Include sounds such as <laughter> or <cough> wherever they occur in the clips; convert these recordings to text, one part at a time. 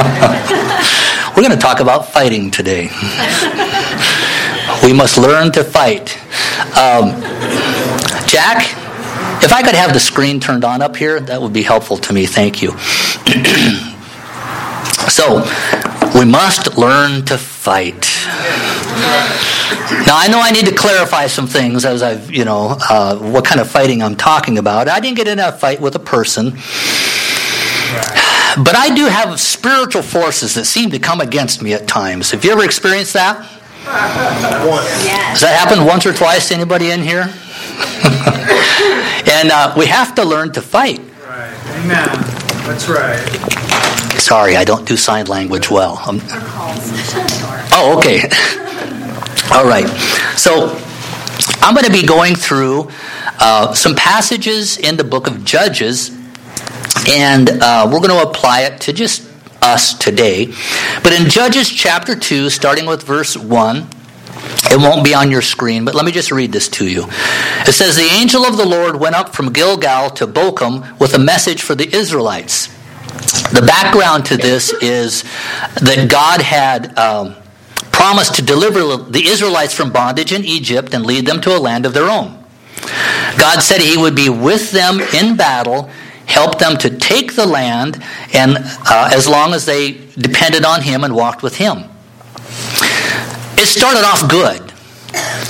<laughs> We're going to talk about fighting today. we must learn to fight. Um, Jack, if I could have the screen turned on up here, that would be helpful to me. Thank you. <clears throat> so, we must learn to fight. Now, I know I need to clarify some things as I've, you know, uh, what kind of fighting I'm talking about. I didn't get in a fight with a person. But I do have spiritual forces that seem to come against me at times. Have you ever experienced that? Once. Yes. Has that happened once or twice to anybody in here? <laughs> and uh, we have to learn to fight. Right. Amen. That's right. Sorry, I don't do sign language well. I'm... <laughs> oh, okay. <laughs> All right. So I'm going to be going through uh, some passages in the book of Judges and uh, we're going to apply it to just us today. But in Judges chapter 2, starting with verse 1, it won't be on your screen, but let me just read this to you. It says, The angel of the Lord went up from Gilgal to Bokim with a message for the Israelites. The background to this is that God had um, promised to deliver the Israelites from bondage in Egypt and lead them to a land of their own. God said he would be with them in battle helped them to take the land, and uh, as long as they depended on Him and walked with Him. It started off good.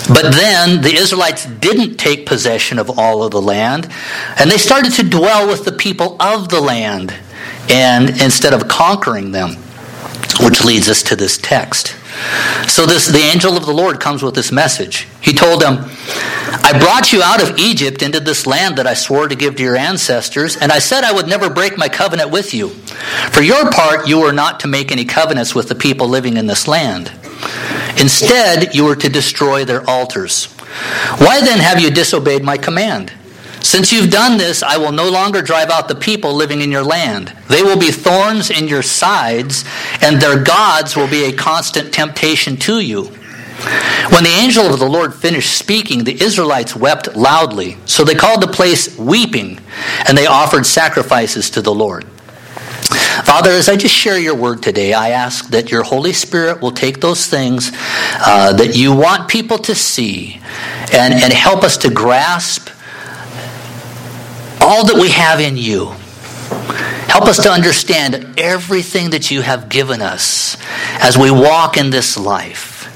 But then the Israelites didn't take possession of all of the land, and they started to dwell with the people of the land, and instead of conquering them, which leads us to this text. So this the angel of the Lord comes with this message. He told them, I brought you out of Egypt into this land that I swore to give to your ancestors, and I said I would never break my covenant with you. For your part, you were not to make any covenants with the people living in this land. Instead, you were to destroy their altars. Why then have you disobeyed my command? Since you've done this, I will no longer drive out the people living in your land. They will be thorns in your sides, and their gods will be a constant temptation to you. When the angel of the Lord finished speaking, the Israelites wept loudly. So they called the place weeping, and they offered sacrifices to the Lord. Father, as I just share your word today, I ask that your Holy Spirit will take those things uh, that you want people to see and, and help us to grasp all that we have in you. Help us to understand everything that you have given us as we walk in this life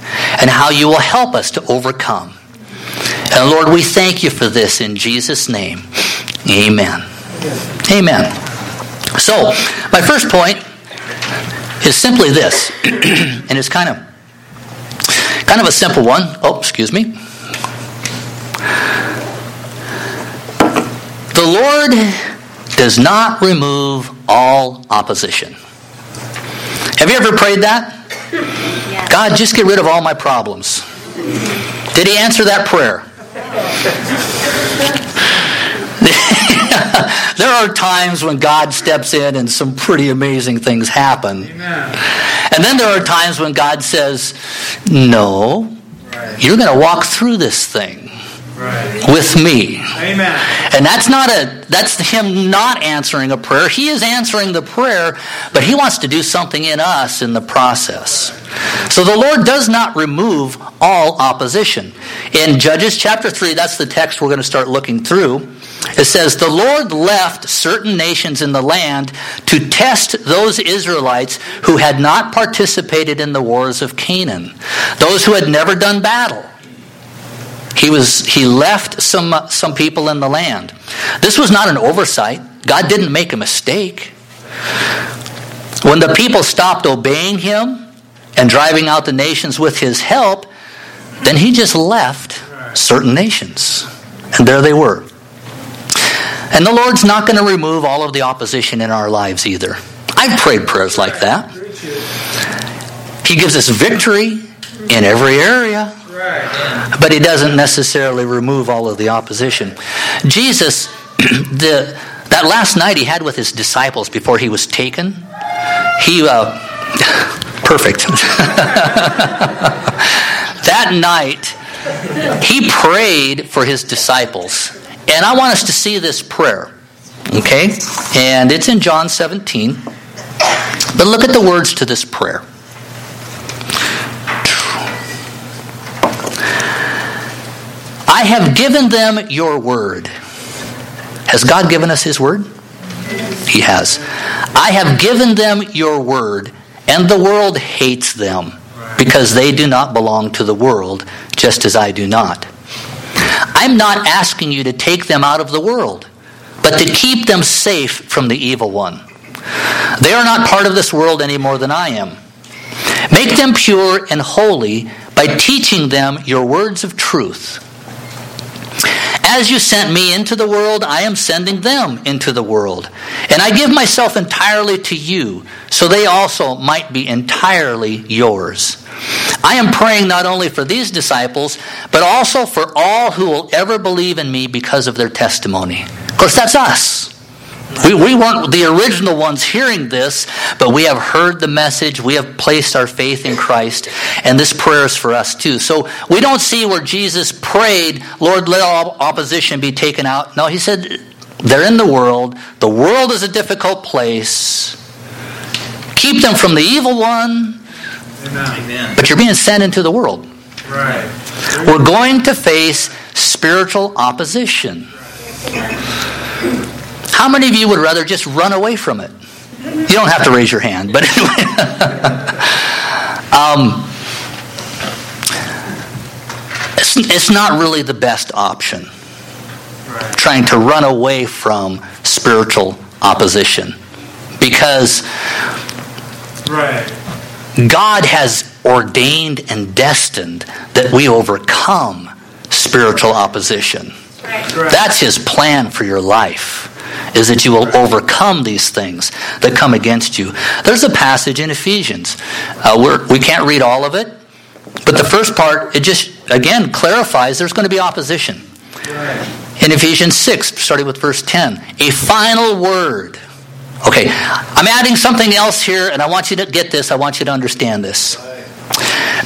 and how you will help us to overcome. And Lord, we thank you for this in Jesus' name. Amen. Amen. So, my first point is simply this, <clears throat> and it's kind of kind of a simple one. Oh, excuse me. The Lord does not remove all opposition. Have you ever prayed that? God, just get rid of all my problems. Did he answer that prayer? <laughs> there are times when God steps in and some pretty amazing things happen. Amen. And then there are times when God says, No, you're going to walk through this thing right. with me. Amen. And that's not a that's him not answering a prayer. He is answering the prayer, but he wants to do something in us in the process. So the Lord does not remove all opposition. In Judges chapter 3, that's the text we're going to start looking through. It says, The Lord left certain nations in the land to test those Israelites who had not participated in the wars of Canaan, those who had never done battle. He, was, he left some, some people in the land. This was not an oversight. God didn't make a mistake. When the people stopped obeying him and driving out the nations with his help, then he just left certain nations. And there they were. And the Lord's not going to remove all of the opposition in our lives either. I've prayed prayers like that. He gives us victory in every area. But he doesn't necessarily remove all of the opposition. Jesus, <clears throat> the, that last night he had with his disciples before he was taken, he, uh, <laughs> perfect. <laughs> that night, he prayed for his disciples. And I want us to see this prayer, okay? And it's in John 17. But look at the words to this prayer. I have given them your word. Has God given us his word? He has. I have given them your word, and the world hates them because they do not belong to the world, just as I do not. I'm not asking you to take them out of the world, but to keep them safe from the evil one. They are not part of this world any more than I am. Make them pure and holy by teaching them your words of truth. As you sent me into the world, I am sending them into the world. And I give myself entirely to you, so they also might be entirely yours. I am praying not only for these disciples, but also for all who will ever believe in me because of their testimony. Of course, that's us. We, we weren't the original ones hearing this, but we have heard the message. We have placed our faith in Christ, and this prayer is for us too. So we don't see where Jesus prayed, Lord, let all opposition be taken out. No, he said, they're in the world. The world is a difficult place. Keep them from the evil one. Amen. But you're being sent into the world. Right. We're going to face spiritual opposition. How many of you would rather just run away from it? You don't have to raise your hand, but anyway. <laughs> um, it's, it's not really the best option, Right. trying to run away from spiritual opposition. Because Right. God has ordained and destined that we overcome spiritual opposition. Right. That's his plan for your life. Is that you will overcome these things that come against you. There's a passage in Ephesians. Uh, we're, we can't read all of it, but the first part, it just, again, clarifies there's going to be opposition. In Ephesians 6, starting with verse 10, a final word. Okay, I'm adding something else here, and I want you to get this. I want you to understand this.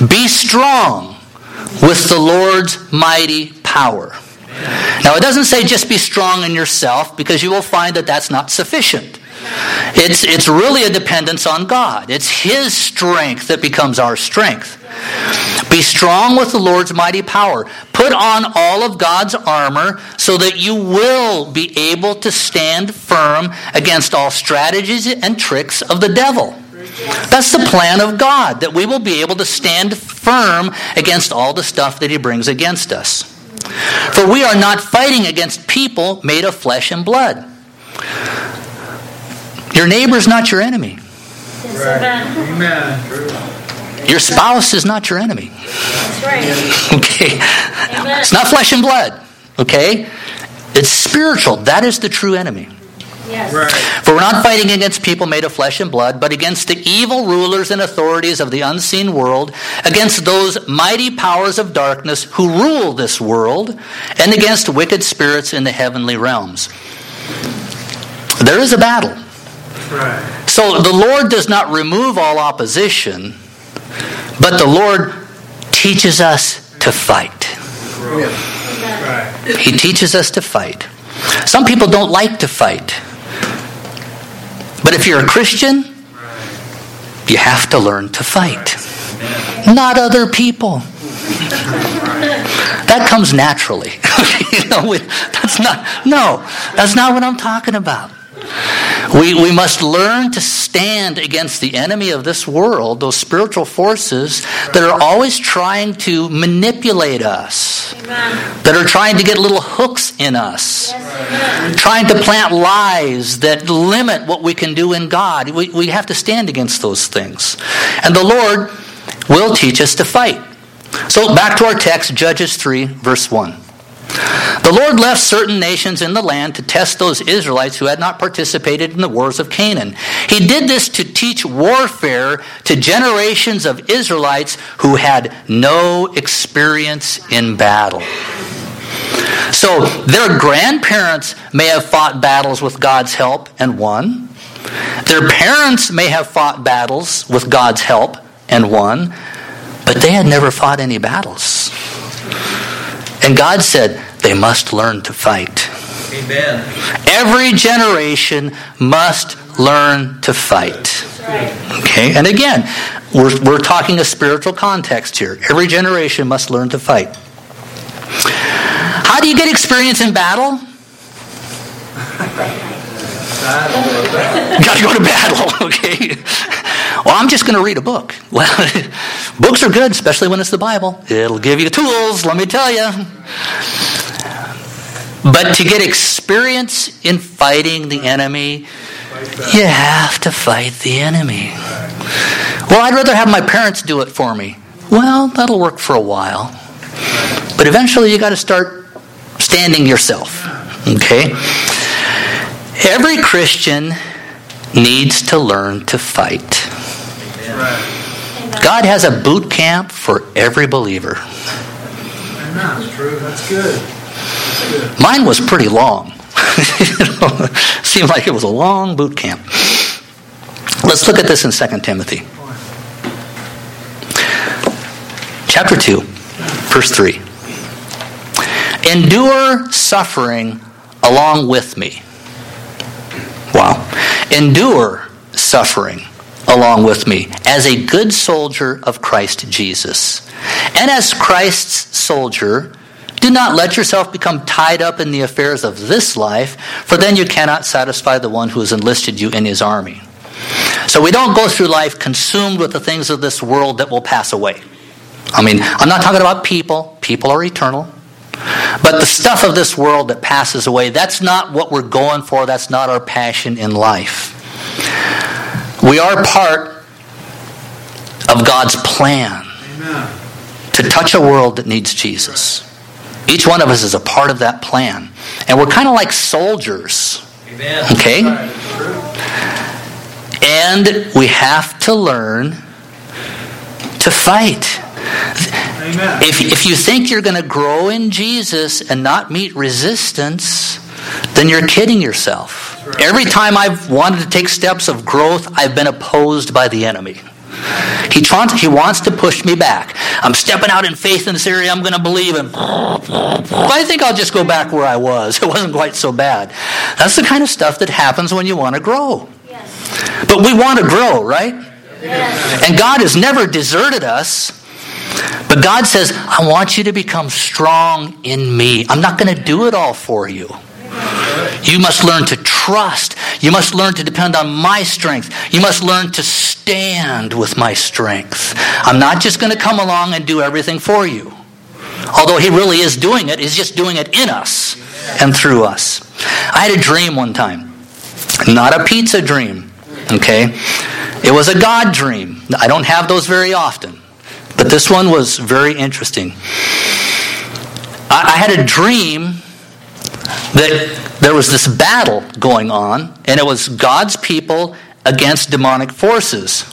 Be strong with the Lord's mighty power. Now, it doesn't say just be strong in yourself, because you will find that that's not sufficient. It's, it's really a dependence on God. It's His strength that becomes our strength. Be strong with the Lord's mighty power. Put on all of God's armor so that you will be able to stand firm against all strategies and tricks of the devil. That's the plan of God, that we will be able to stand firm against all the stuff that He brings against us. For we are not fighting against people made of flesh and blood. Your neighbor is not your enemy. Right. Your spouse is not your enemy. Right. Okay? Amen. It's not flesh and blood. Okay? It's spiritual. That is the true enemy. Yes. Right. For we're not fighting against people made of flesh and blood, but against the evil rulers and authorities of the unseen world, against those mighty powers of darkness who rule this world, and against wicked spirits in the heavenly realms. There is a battle. Right. So the Lord does not remove all opposition, but the Lord teaches us to fight. Right. He teaches us to fight. Some people don't like to fight. But if you're a Christian, you have to learn to fight. Not other people. That comes naturally. <laughs> you know, that's not, no, that's not what I'm talking about. We, we must learn to stand against the enemy of this world, those spiritual forces that are always trying to manipulate us, Amen. that are trying to get little hooks in us, Yes. Trying to plant lies that limit what we can do in God. We, we have to stand against those things. And the Lord will teach us to fight. So back to our text, Judges 3, verse 1. The Lord left certain nations in the land to test those Israelites who had not participated in the wars of Canaan. He did this to teach warfare to generations of Israelites who had no experience in battle. So their grandparents may have fought battles with God's help and won. Their parents may have fought battles with God's help and won, but they had never fought any battles. And God said they must learn to fight. Amen. Every generation must learn to fight. Okay, and again, we're, we're talking a spiritual context here. Every generation must learn to fight. How do you get experience in battle? <laughs> Got to go to battle, <laughs> okay? Well, I'm just going to read a book. Well, <laughs> books are good, especially when it's the Bible. It'll give you tools, let me tell you. But to get experience in fighting the enemy, you have to fight the enemy. Well, I'd rather have my parents do it for me. Well, that'll work for a while. But eventually you got to start standing yourself. Okay? Every Christian needs to learn to fight. God has a boot camp for every believer. True. That's good. That's good. Mine was pretty long. <laughs> Seemed like it was a long boot camp. Let's look at this in 2 Timothy. Chapter 2, verse 3. Endure suffering along with me. Endure suffering along with me as a good soldier of Christ Jesus. And as Christ's soldier, do not let yourself become tied up in the affairs of this life, for then you cannot satisfy the one who has enlisted you in his army. So we don't go through life consumed with the things of this world that will pass away. I mean, I'm not talking about people, people are eternal. But the stuff of this world that passes away, that's not what we're going for, that's not our passion in life. We are part of God's plan Amen. to touch a world that needs Jesus. Each one of us is a part of that plan. And we're kind of like soldiers, Amen. okay? And we have to learn to fight. Amen. If, if you think you're going to grow in Jesus and not meet resistance, then you're kidding yourself. Every time I've wanted to take steps of growth, I've been opposed by the enemy. He, tries, he wants to push me back. I'm stepping out in faith in this area. I'm going to believe him. I think I'll just go back where I was. <laughs> It wasn't quite so bad. That's the kind of stuff that happens when you want to grow. Yes. But we want to grow, right? Yes. And God has never deserted us. But God says, I want you to become strong in me. I'm not going to do it all for you. You must learn to trust. You must learn to depend on my strength. You must learn to stand with my strength. I'm not just going to come along and do everything for you. Although He really is doing it, He's just doing it in us and through us. I had a dream one time, not a pizza dream, okay? It was a God dream. I don't have those very often, but this one was very interesting. I, I had a dream that there was this battle going on, and it was God's people against demonic forces.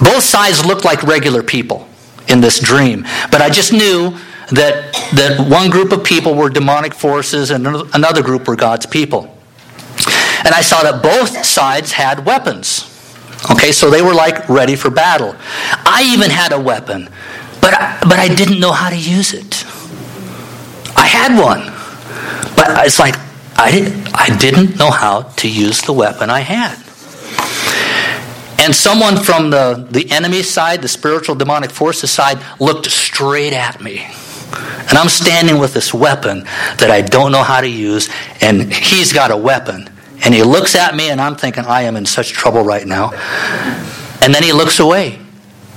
Both sides looked like regular people in this dream, but I just knew that, that one group of people were demonic forces and another group were God's people. And I saw that both sides had weapons. Okay, so they were like ready for battle. I even had a weapon, but I, but I didn't know how to use it. I had one, but it's like I didn't, I didn't know how to use the weapon I had. And someone from the, the enemy side, the spiritual demonic forces side, looked straight at me. And I'm standing with this weapon that I don't know how to use, and he's got a weapon. And he looks at me, and I'm thinking, I am in such trouble right now. And then he looks away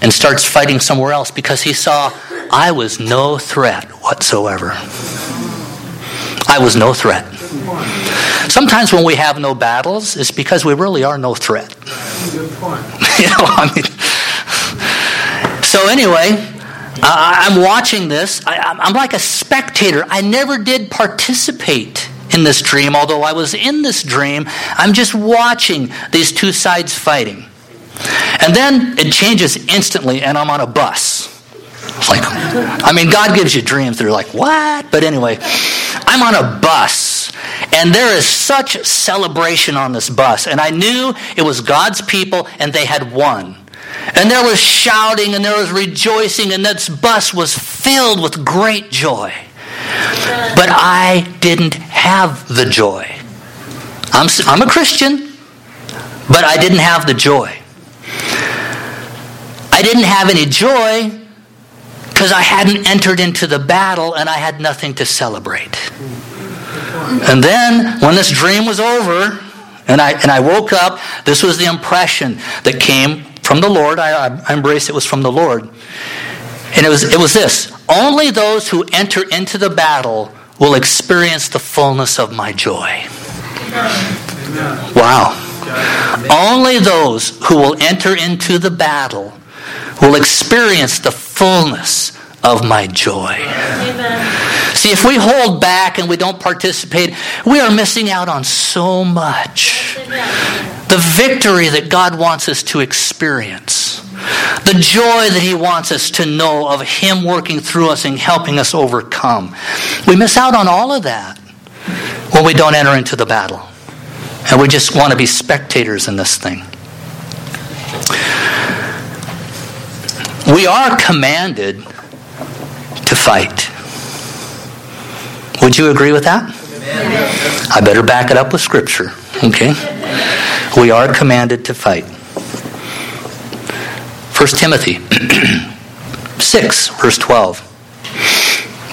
and starts fighting somewhere else because he saw I was no threat whatsoever. I was no threat. Sometimes when we have no battles, it's because we really are no threat. Good point. <laughs> you know, I mean. So anyway, I, I'm watching this. I, I'm like a spectator. I never did participate in this dream, although I was in this dream. I'm just watching these two sides fighting. And then it changes instantly, and I'm on a bus. Like, I mean, God gives you dreams that are like, what? But anyway, I'm on a bus, and there is such celebration on this bus. And I knew it was God's people, and they had won. And there was shouting, and there was rejoicing, and this bus was filled with great joy. But I didn't have the joy. I'm, I'm a Christian, but I didn't have the joy. I didn't have any joy because I hadn't entered into the battle and I had nothing to celebrate. And then, when this dream was over, and I, and I woke up, this was the impression that came from the Lord. I, I embrace it was from the Lord. And it was, it was this only those who enter into the battle will experience the fullness of my joy. Wow. Only those who will enter into the battle will experience the fullness of my joy. Amen. See, if we hold back and we don't participate, we are missing out on so much. The victory that God wants us to experience, the joy that He wants us to know of Him working through us and helping us overcome. We miss out on all of that when we don't enter into the battle. And we just want to be spectators in this thing. We are commanded to fight. Would you agree with that? I better back it up with Scripture. Okay? We are commanded to fight. 1 Timothy <clears throat> 6, verse 12.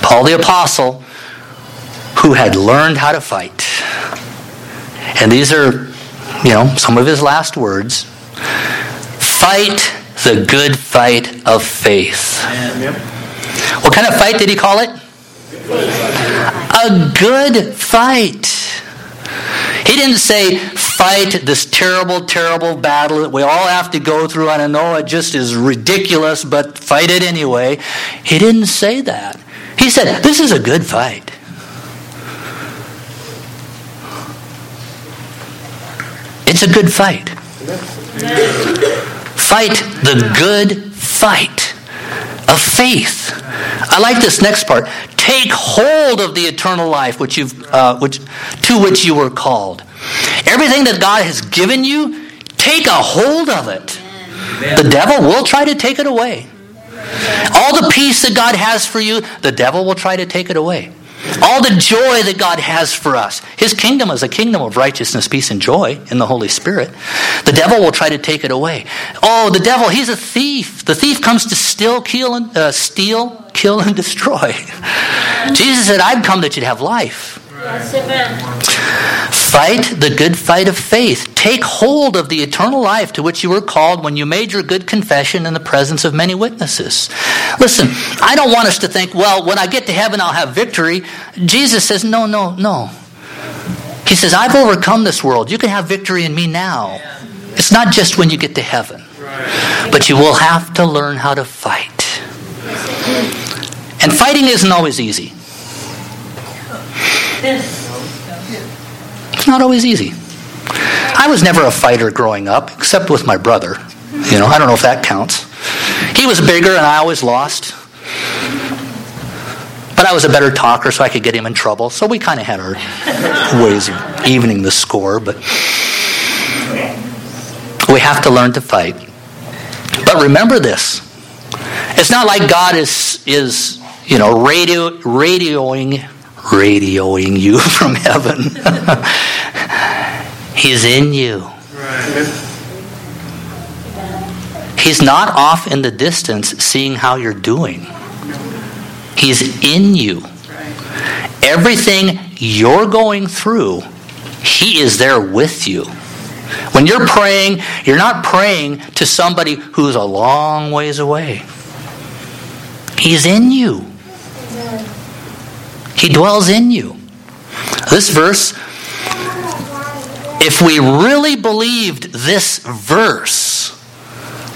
Paul the Apostle, who had learned how to fight. And these are, you know, some of his last words. Fight the good fight of faith. What kind of fight did he call it? A good fight. He didn't say, fight this terrible, terrible battle that we all have to go through, and I know it just is ridiculous, but fight it anyway. He didn't say that. He said, this is a good fight. It's a good fight. Fight the good fight of faith. I like this next part. Take hold of the eternal life which you've, uh, which, to which you were called. Everything that God has given you, take a hold of it. The devil will try to take it away. All the peace that God has for you, the devil will try to take it away. All the joy that God has for us. His kingdom is a kingdom of righteousness, peace, and joy in the Holy Spirit. The devil will try to take it away. Oh, the devil, he's a thief. The thief comes to steal, kill, and, uh, steal, kill, and <laughs> destroy. Jesus said, I've come that you'd have life. Fight the good fight of faith. Take hold of the eternal life to which you were called when you made your good confession in the presence of many witnesses. Listen, I don't want us to think, well, when I get to heaven, I'll have victory. Jesus says, no, no, no. He says, I've overcome this world. You can have victory in me now. It's not just when you get to heaven, but you will have to learn how to fight. And fighting isn't always easy. It's not always easy. I was never a fighter growing up, except with my brother. You know, I don't know if that counts. He was bigger and I always lost. But I was a better talker, so I could get him in trouble. So we kind of had our ways of evening the score. But we have to learn to fight. But remember this: it's not like God is is you know radio radioing radioing you <laughs> from heaven. <laughs> He's in you. He's not off in the distance seeing how you're doing. He's in you. Everything you're going through, He is there with you. When you're praying, you're not praying to somebody who's a long ways away. He's in you. He dwells in you. This verse, if we really believed this verse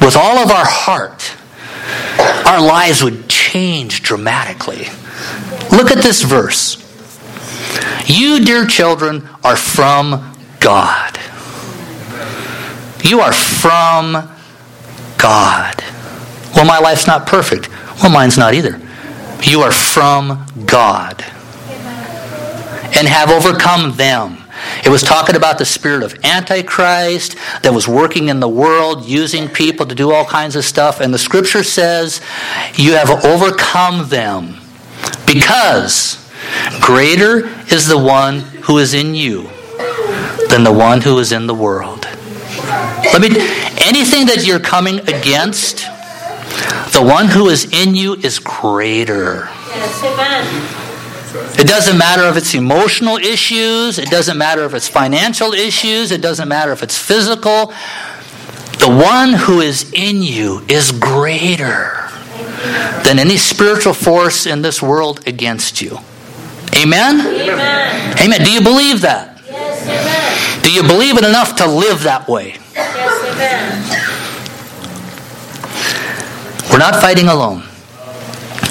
with all of our heart, our lives would change dramatically. Look at this verse. You, dear children, are from God. You are from God. Well, my life's not perfect. Well, mine's not either. You are from God and have overcome them. It was talking about the spirit of Antichrist that was working in the world, using people to do all kinds of stuff. And the scripture says, You have overcome them because greater is the one who is in you than the one who is in the world. Let me anything that you're coming against The one who is in you is greater. Yes, amen. It doesn't matter if it's emotional issues, it doesn't matter if it's financial issues, it doesn't matter if it's physical. The one who is in you is greater than any spiritual force in this world against you. Amen? Amen. Amen. Do you believe that? Yes, amen. Do you believe it enough to live that way? Yes, amen. We're not fighting alone.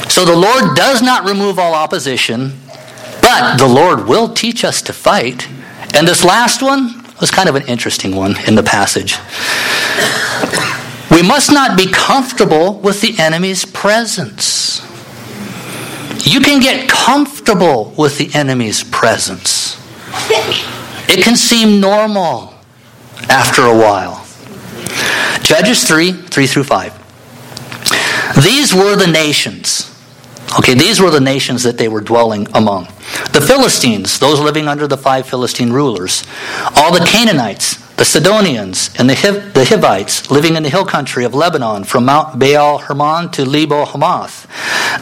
So the Lord does not remove all opposition, but the Lord will teach us to fight. And this last one was kind of an interesting one in the passage. We must not be comfortable with the enemy's presence. You can get comfortable with the enemy's presence. It can seem normal after a while. Judges 3 3 through 5. These were the nations. Okay, these were the nations that they were dwelling among. The Philistines, those living under the five Philistine rulers. All the Canaanites, the Sidonians, and the, Hiv- the Hivites living in the hill country of Lebanon from Mount Baal Hermon to Lebo Hamath.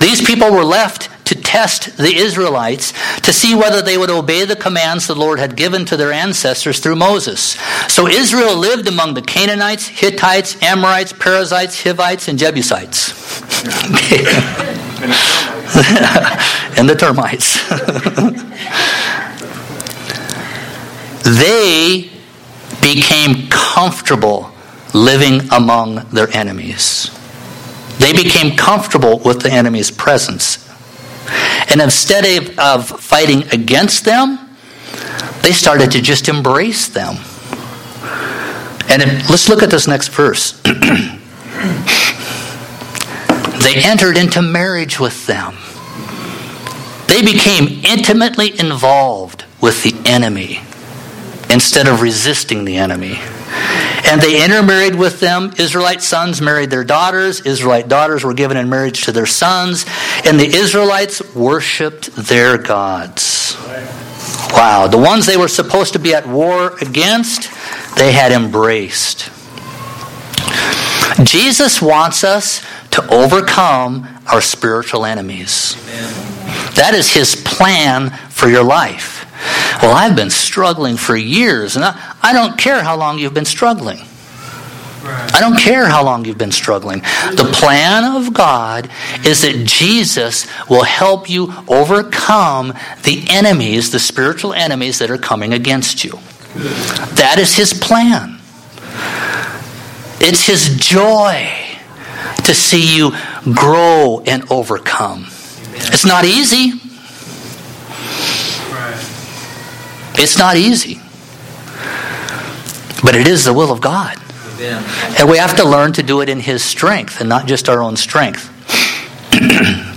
These people were left to test the Israelites to see whether they would obey the commands the Lord had given to their ancestors through Moses. So Israel lived among the Canaanites, Hittites, Amorites, Perizzites, Hivites, and Jebusites. <laughs> and the termites. <laughs> they became comfortable living among their enemies. They became comfortable with the enemy's presence. And instead of, of fighting against them, they started to just embrace them. And if, let's look at this next verse. <clears throat> they entered into marriage with them. They became intimately involved with the enemy instead of resisting the enemy. And they intermarried with them. Israelite sons married their daughters. Israelite daughters were given in marriage to their sons. And the Israelites worshiped their gods. Wow. The ones they were supposed to be at war against, they had embraced. Jesus wants us to overcome our spiritual enemies. That is his plan for your life. Well, I've been struggling for years, and I, I don't care how long you've been struggling. I don't care how long you've been struggling. The plan of God is that Jesus will help you overcome the enemies, the spiritual enemies that are coming against you. That is His plan. It's His joy to see you grow and overcome. It's not easy. It's not easy. But it is the will of God. And we have to learn to do it in His strength and not just our own strength. <clears throat>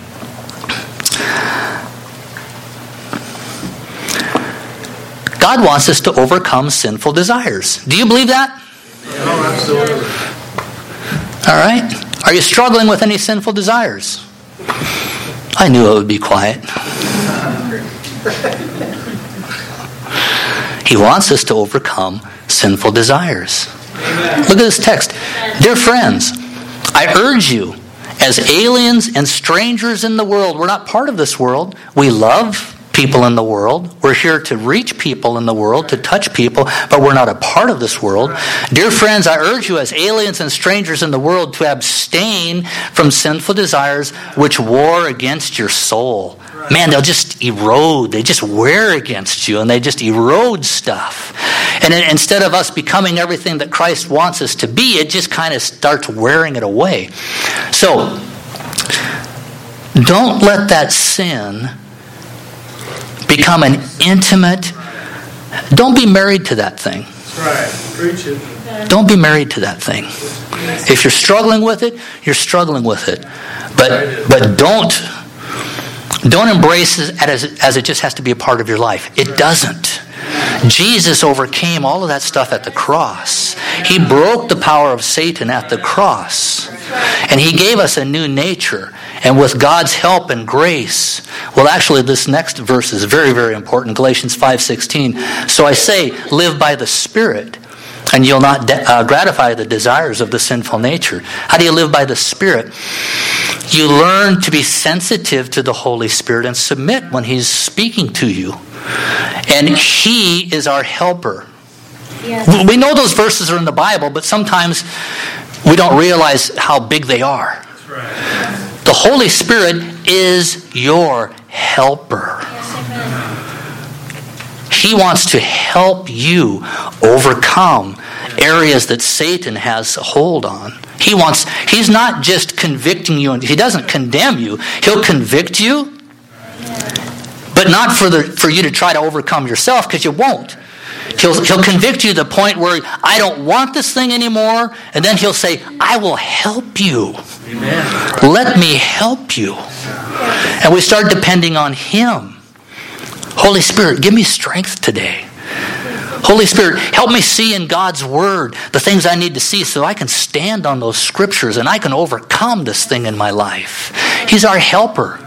God wants us to overcome sinful desires. Do you believe that? Oh, absolutely. All right. Are you struggling with any sinful desires? I knew it would be quiet. <laughs> He wants us to overcome sinful desires. Look at this text. Dear friends, I urge you, as aliens and strangers in the world, we're not part of this world. We love people in the world. We're here to reach people in the world, to touch people, but we're not a part of this world. Dear friends, I urge you, as aliens and strangers in the world, to abstain from sinful desires which war against your soul. Man, they'll just erode. They just wear against you and they just erode stuff. And instead of us becoming everything that Christ wants us to be, it just kind of starts wearing it away. So, don't let that sin become an intimate. Don't be married to that thing. Don't be married to that thing. If you're struggling with it, you're struggling with it. But but don't don't embrace it as, as it just has to be a part of your life. It doesn't. Jesus overcame all of that stuff at the cross. He broke the power of Satan at the cross. And he gave us a new nature. And with God's help and grace, well actually this next verse is very very important. Galatians 5:16. So I say, live by the Spirit, and you'll not de- uh, gratify the desires of the sinful nature. How do you live by the Spirit? You learn to be sensitive to the Holy Spirit and submit when He's speaking to you. And He is our helper. Yes. We know those verses are in the Bible, but sometimes we don't realize how big they are. The Holy Spirit is your helper. Yes. He wants to help you overcome areas that Satan has a hold on. He wants, he's not just convicting you, and he doesn't condemn you. He'll convict you, but not for, the, for you to try to overcome yourself, because you won't. He'll, he'll convict you to the point where I don't want this thing anymore, and then he'll say, I will help you. Amen. Let me help you. And we start depending on Him. Holy Spirit, give me strength today. Holy Spirit, help me see in God's Word the things I need to see so I can stand on those scriptures and I can overcome this thing in my life. He's our helper.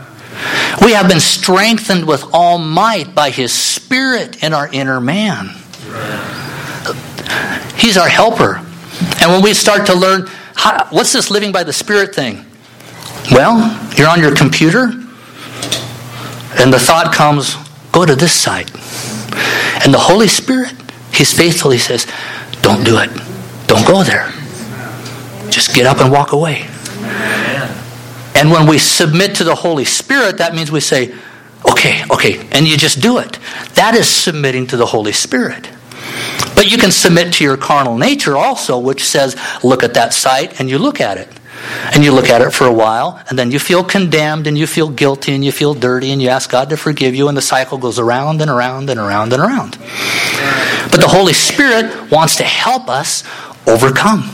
We have been strengthened with all might by His Spirit in our inner man. He's our helper. And when we start to learn, how, what's this living by the Spirit thing? Well, you're on your computer, and the thought comes, go to this site. And the Holy Spirit, He's faithful. He says, don't do it. Don't go there. Just get up and walk away. And when we submit to the Holy Spirit, that means we say, okay, okay, and you just do it. That is submitting to the Holy Spirit. But you can submit to your carnal nature also, which says, look at that site, and you look at it. And you look at it for a while, and then you feel condemned, and you feel guilty, and you feel dirty, and you ask God to forgive you, and the cycle goes around and around and around and around. But the Holy Spirit wants to help us overcome.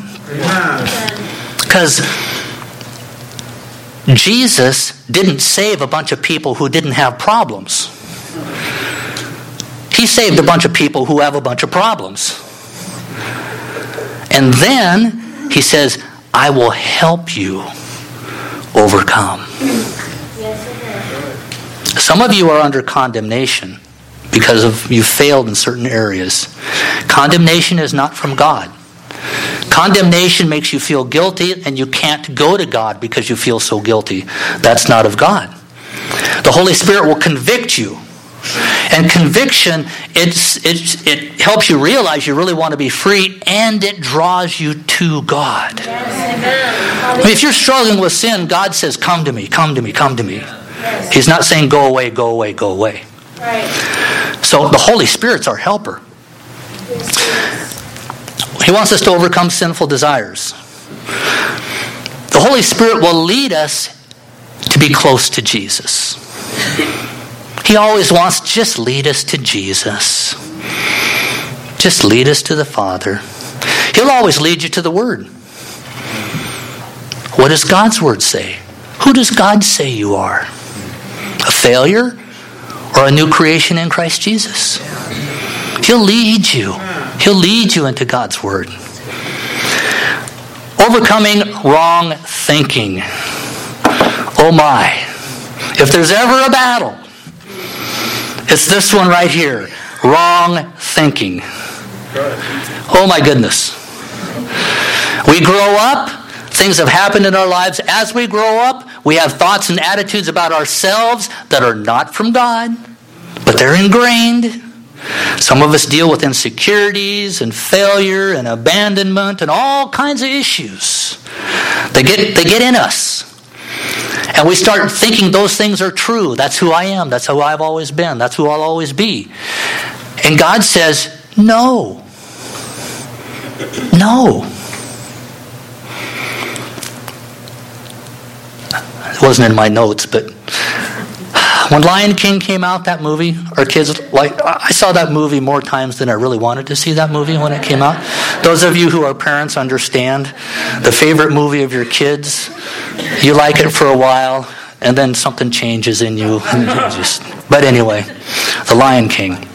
Because Jesus didn't save a bunch of people who didn't have problems. He saved a bunch of people who have a bunch of problems. And then he says, I will help you overcome. Some of you are under condemnation because of you failed in certain areas. Condemnation is not from God. Condemnation makes you feel guilty and you can't go to God because you feel so guilty. That's not of God. The Holy Spirit will convict you. And conviction, it's, it's, it helps you realize you really want to be free and it draws you to God. I mean, if you're struggling with sin, God says, Come to me, come to me, come to me. He's not saying, Go away, go away, go away. So the Holy Spirit's our helper. He wants us to overcome sinful desires. The Holy Spirit will lead us to be close to Jesus. He always wants just lead us to Jesus. Just lead us to the Father. He'll always lead you to the Word. What does God's Word say? Who does God say you are? A failure or a new creation in Christ Jesus? He'll lead you. He'll lead you into God's Word. Overcoming wrong thinking. Oh my. If there's ever a battle, it's this one right here wrong thinking. Oh my goodness. We grow up, things have happened in our lives. As we grow up, we have thoughts and attitudes about ourselves that are not from God, but they're ingrained. Some of us deal with insecurities and failure and abandonment and all kinds of issues. They get, they get in us. And we start thinking those things are true. That's who I am. That's who I've always been. That's who I'll always be. And God says, no. No. It wasn't in my notes, but when Lion King came out, that movie, our kids like I saw that movie more times than I really wanted to see that movie when it came out. Those of you who are parents understand the favorite movie of your kids. You like it for a while, and then something changes in you. <laughs> But anyway, The Lion King.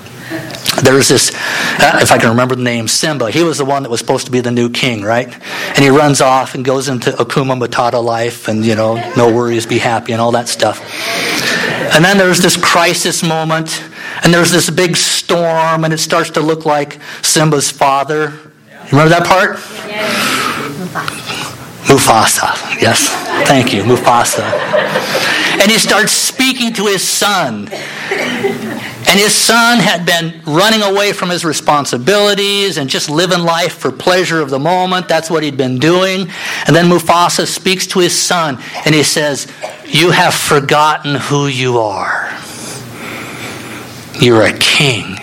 There's this, uh, if I can remember the name, Simba. He was the one that was supposed to be the new king, right? And he runs off and goes into Hakuna Matata life and, you know, no worries, be happy, and all that stuff. And then there's this crisis moment, and there's this big storm, and it starts to look like Simba's father Remember that part? Mufasa. Yes. Thank you, Mufasa. And he starts speaking to his son. And his son had been running away from his responsibilities and just living life for pleasure of the moment. That's what he'd been doing. And then Mufasa speaks to his son and he says, You have forgotten who you are. You're a king.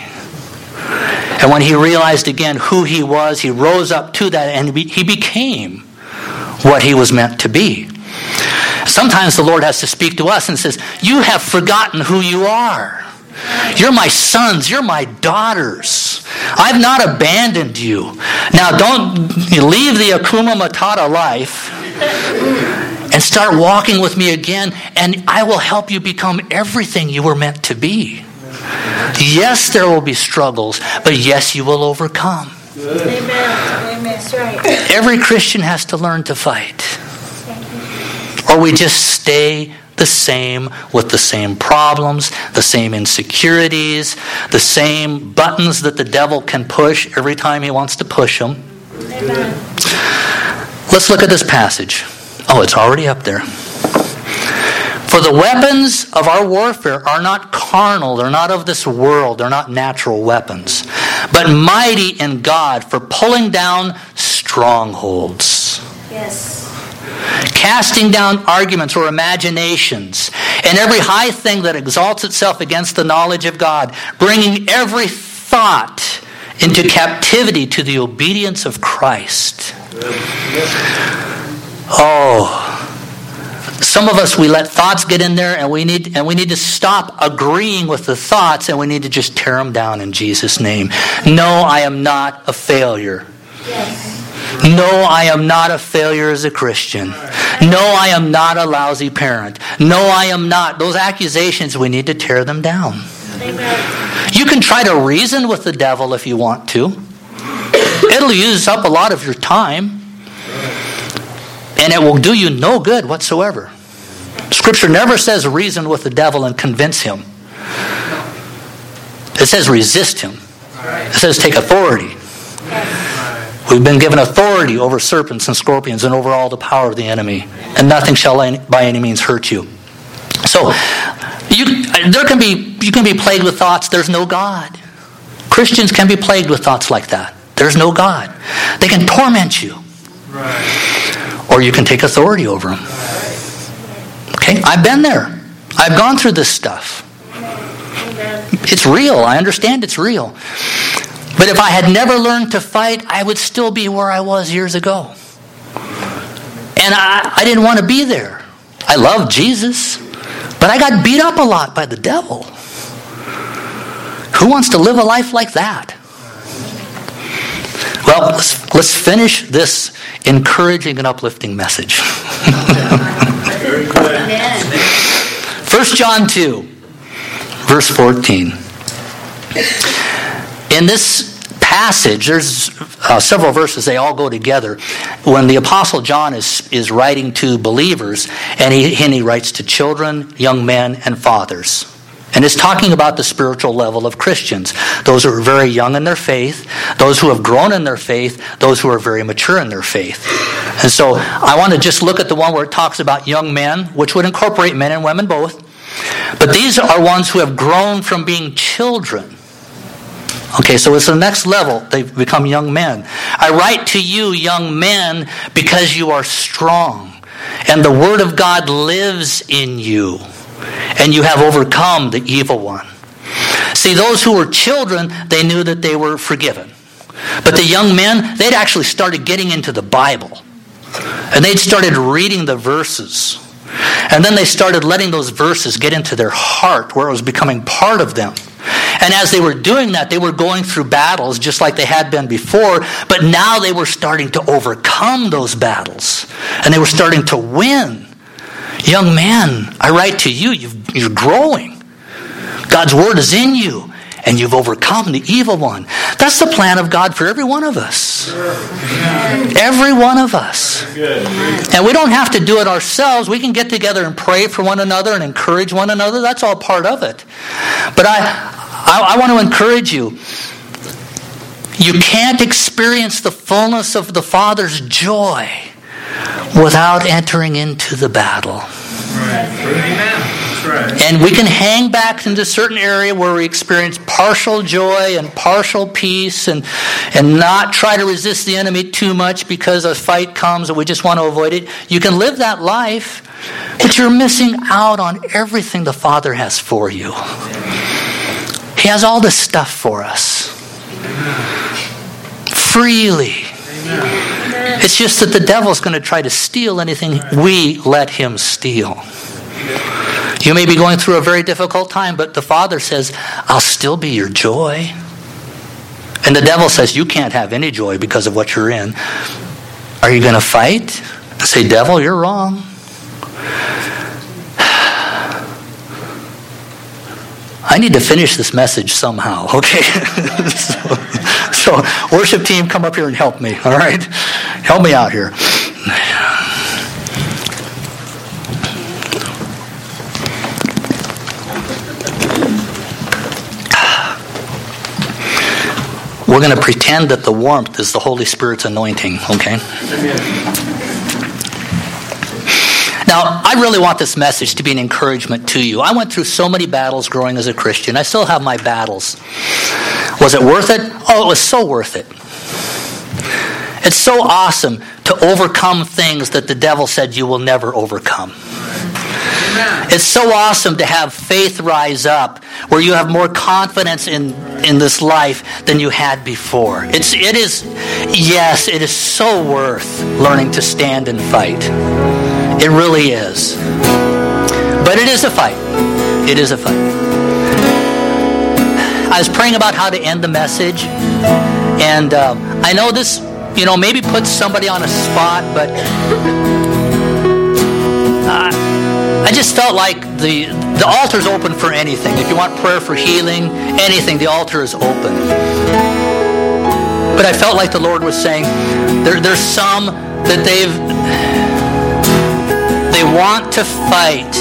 And when he realized again who he was, he rose up to that and he became what he was meant to be. Sometimes the Lord has to speak to us and says, You have forgotten who you are. You're my sons. You're my daughters. I've not abandoned you. Now, don't leave the Hakuna Matata life and start walking with me again, and I will help you become everything you were meant to be. Yes, there will be struggles, but yes, you will overcome. Amen. Amen. Right. Every Christian has to learn to fight. Or we just stay the same with the same problems, the same insecurities, the same buttons that the devil can push every time he wants to push them. Amen. Let's look at this passage. Oh, it's already up there. For the weapons of our warfare are not carnal, they're not of this world, they're not natural weapons, but mighty in God for pulling down strongholds. Yes. casting down arguments or imaginations, and every high thing that exalts itself against the knowledge of God, bringing every thought into captivity to the obedience of Christ. Oh, some of us we let thoughts get in there and we need and we need to stop agreeing with the thoughts and we need to just tear them down in Jesus name. No, I am not a failure. Yes. No, I am not a failure as a Christian. No, I am not a lousy parent. No, I am not. Those accusations, we need to tear them down. Amen. You can try to reason with the devil if you want to. It'll use up a lot of your time. And it will do you no good whatsoever. Scripture never says reason with the devil and convince him. It says resist him. It says take authority. We've been given authority over serpents and scorpions and over all the power of the enemy, and nothing shall by any means hurt you. So, you, there can be you can be plagued with thoughts. There's no God. Christians can be plagued with thoughts like that. There's no God. They can torment you, or you can take authority over them. Okay, I've been there. I've gone through this stuff. It's real. I understand it's real. But if I had never learned to fight, I would still be where I was years ago. And I, I didn't want to be there. I love Jesus, but I got beat up a lot by the devil. Who wants to live a life like that? Well, let's, let's finish this encouraging and uplifting message. <laughs> Amen. 1 John 2, verse 14. In this passage, there's uh, several verses, they all go together. When the Apostle John is, is writing to believers, and he, and he writes to children, young men, and fathers. And it's talking about the spiritual level of Christians. Those who are very young in their faith, those who have grown in their faith, those who are very mature in their faith. And so I want to just look at the one where it talks about young men, which would incorporate men and women both. But these are ones who have grown from being children. Okay, so it's the next level. They've become young men. I write to you, young men, because you are strong, and the word of God lives in you, and you have overcome the evil one. See, those who were children, they knew that they were forgiven. But the young men, they'd actually started getting into the Bible. And they'd started reading the verses. And then they started letting those verses get into their heart where it was becoming part of them. And as they were doing that, they were going through battles just like they had been before, but now they were starting to overcome those battles. And they were starting to win. Young man, I write to you, you've, you're growing. God's word is in you, and you've overcome the evil one. That's the plan of God for every one of us. Every one of us. And we don't have to do it ourselves. We can get together and pray for one another and encourage one another. That's all part of it. But I, I, I want to encourage you. You can't experience the fullness of the Father's joy without entering into the battle. Right. Right. And we can hang back into a certain area where we experience partial joy and partial peace and, and not try to resist the enemy too much because a fight comes and we just want to avoid it. You can live that life, but you're missing out on everything the Father has for you. He has all this stuff for us freely. It's just that the devil's going to try to steal anything we let him steal. You may be going through a very difficult time, but the Father says, I'll still be your joy. And the devil says, You can't have any joy because of what you're in. Are you going to fight? Say, Devil, you're wrong. <sighs> I need to finish this message somehow, okay? <laughs> so, so, worship team, come up here and help me, all right? Help me out here. We're going to pretend that the warmth is the Holy Spirit's anointing, okay? Now, I really want this message to be an encouragement to you. I went through so many battles growing as a Christian. I still have my battles. Was it worth it? Oh, it was so worth it. It's so awesome to overcome things that the devil said you will never overcome. It's so awesome to have faith rise up where you have more confidence in, in this life than you had before. It's, it is, yes, it is so worth learning to stand and fight. It really is. But it is a fight. It is a fight. I was praying about how to end the message, and uh, I know this, you know, maybe puts somebody on a spot, but uh, I just felt like the the altar's open for anything. If you want prayer for healing, anything, the altar is open. But I felt like the Lord was saying, there, there's some that they've they want to fight,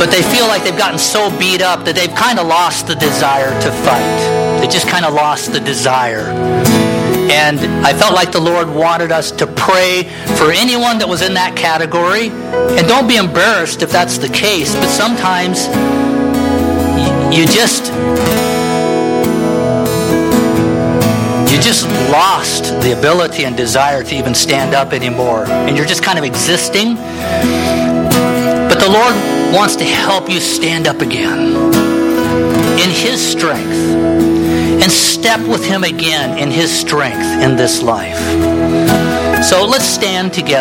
but they feel like they've gotten so beat up that they've kind of lost the desire to fight. They just kind of lost the desire. And I felt like the Lord wanted us to pray for anyone that was in that category. And don't be embarrassed if that's the case, but sometimes you just you just lost the ability and desire to even stand up anymore. And you're just kind of existing. But the Lord wants to help you stand up again in His strength and step with Him again in His strength in this life. So let's stand together.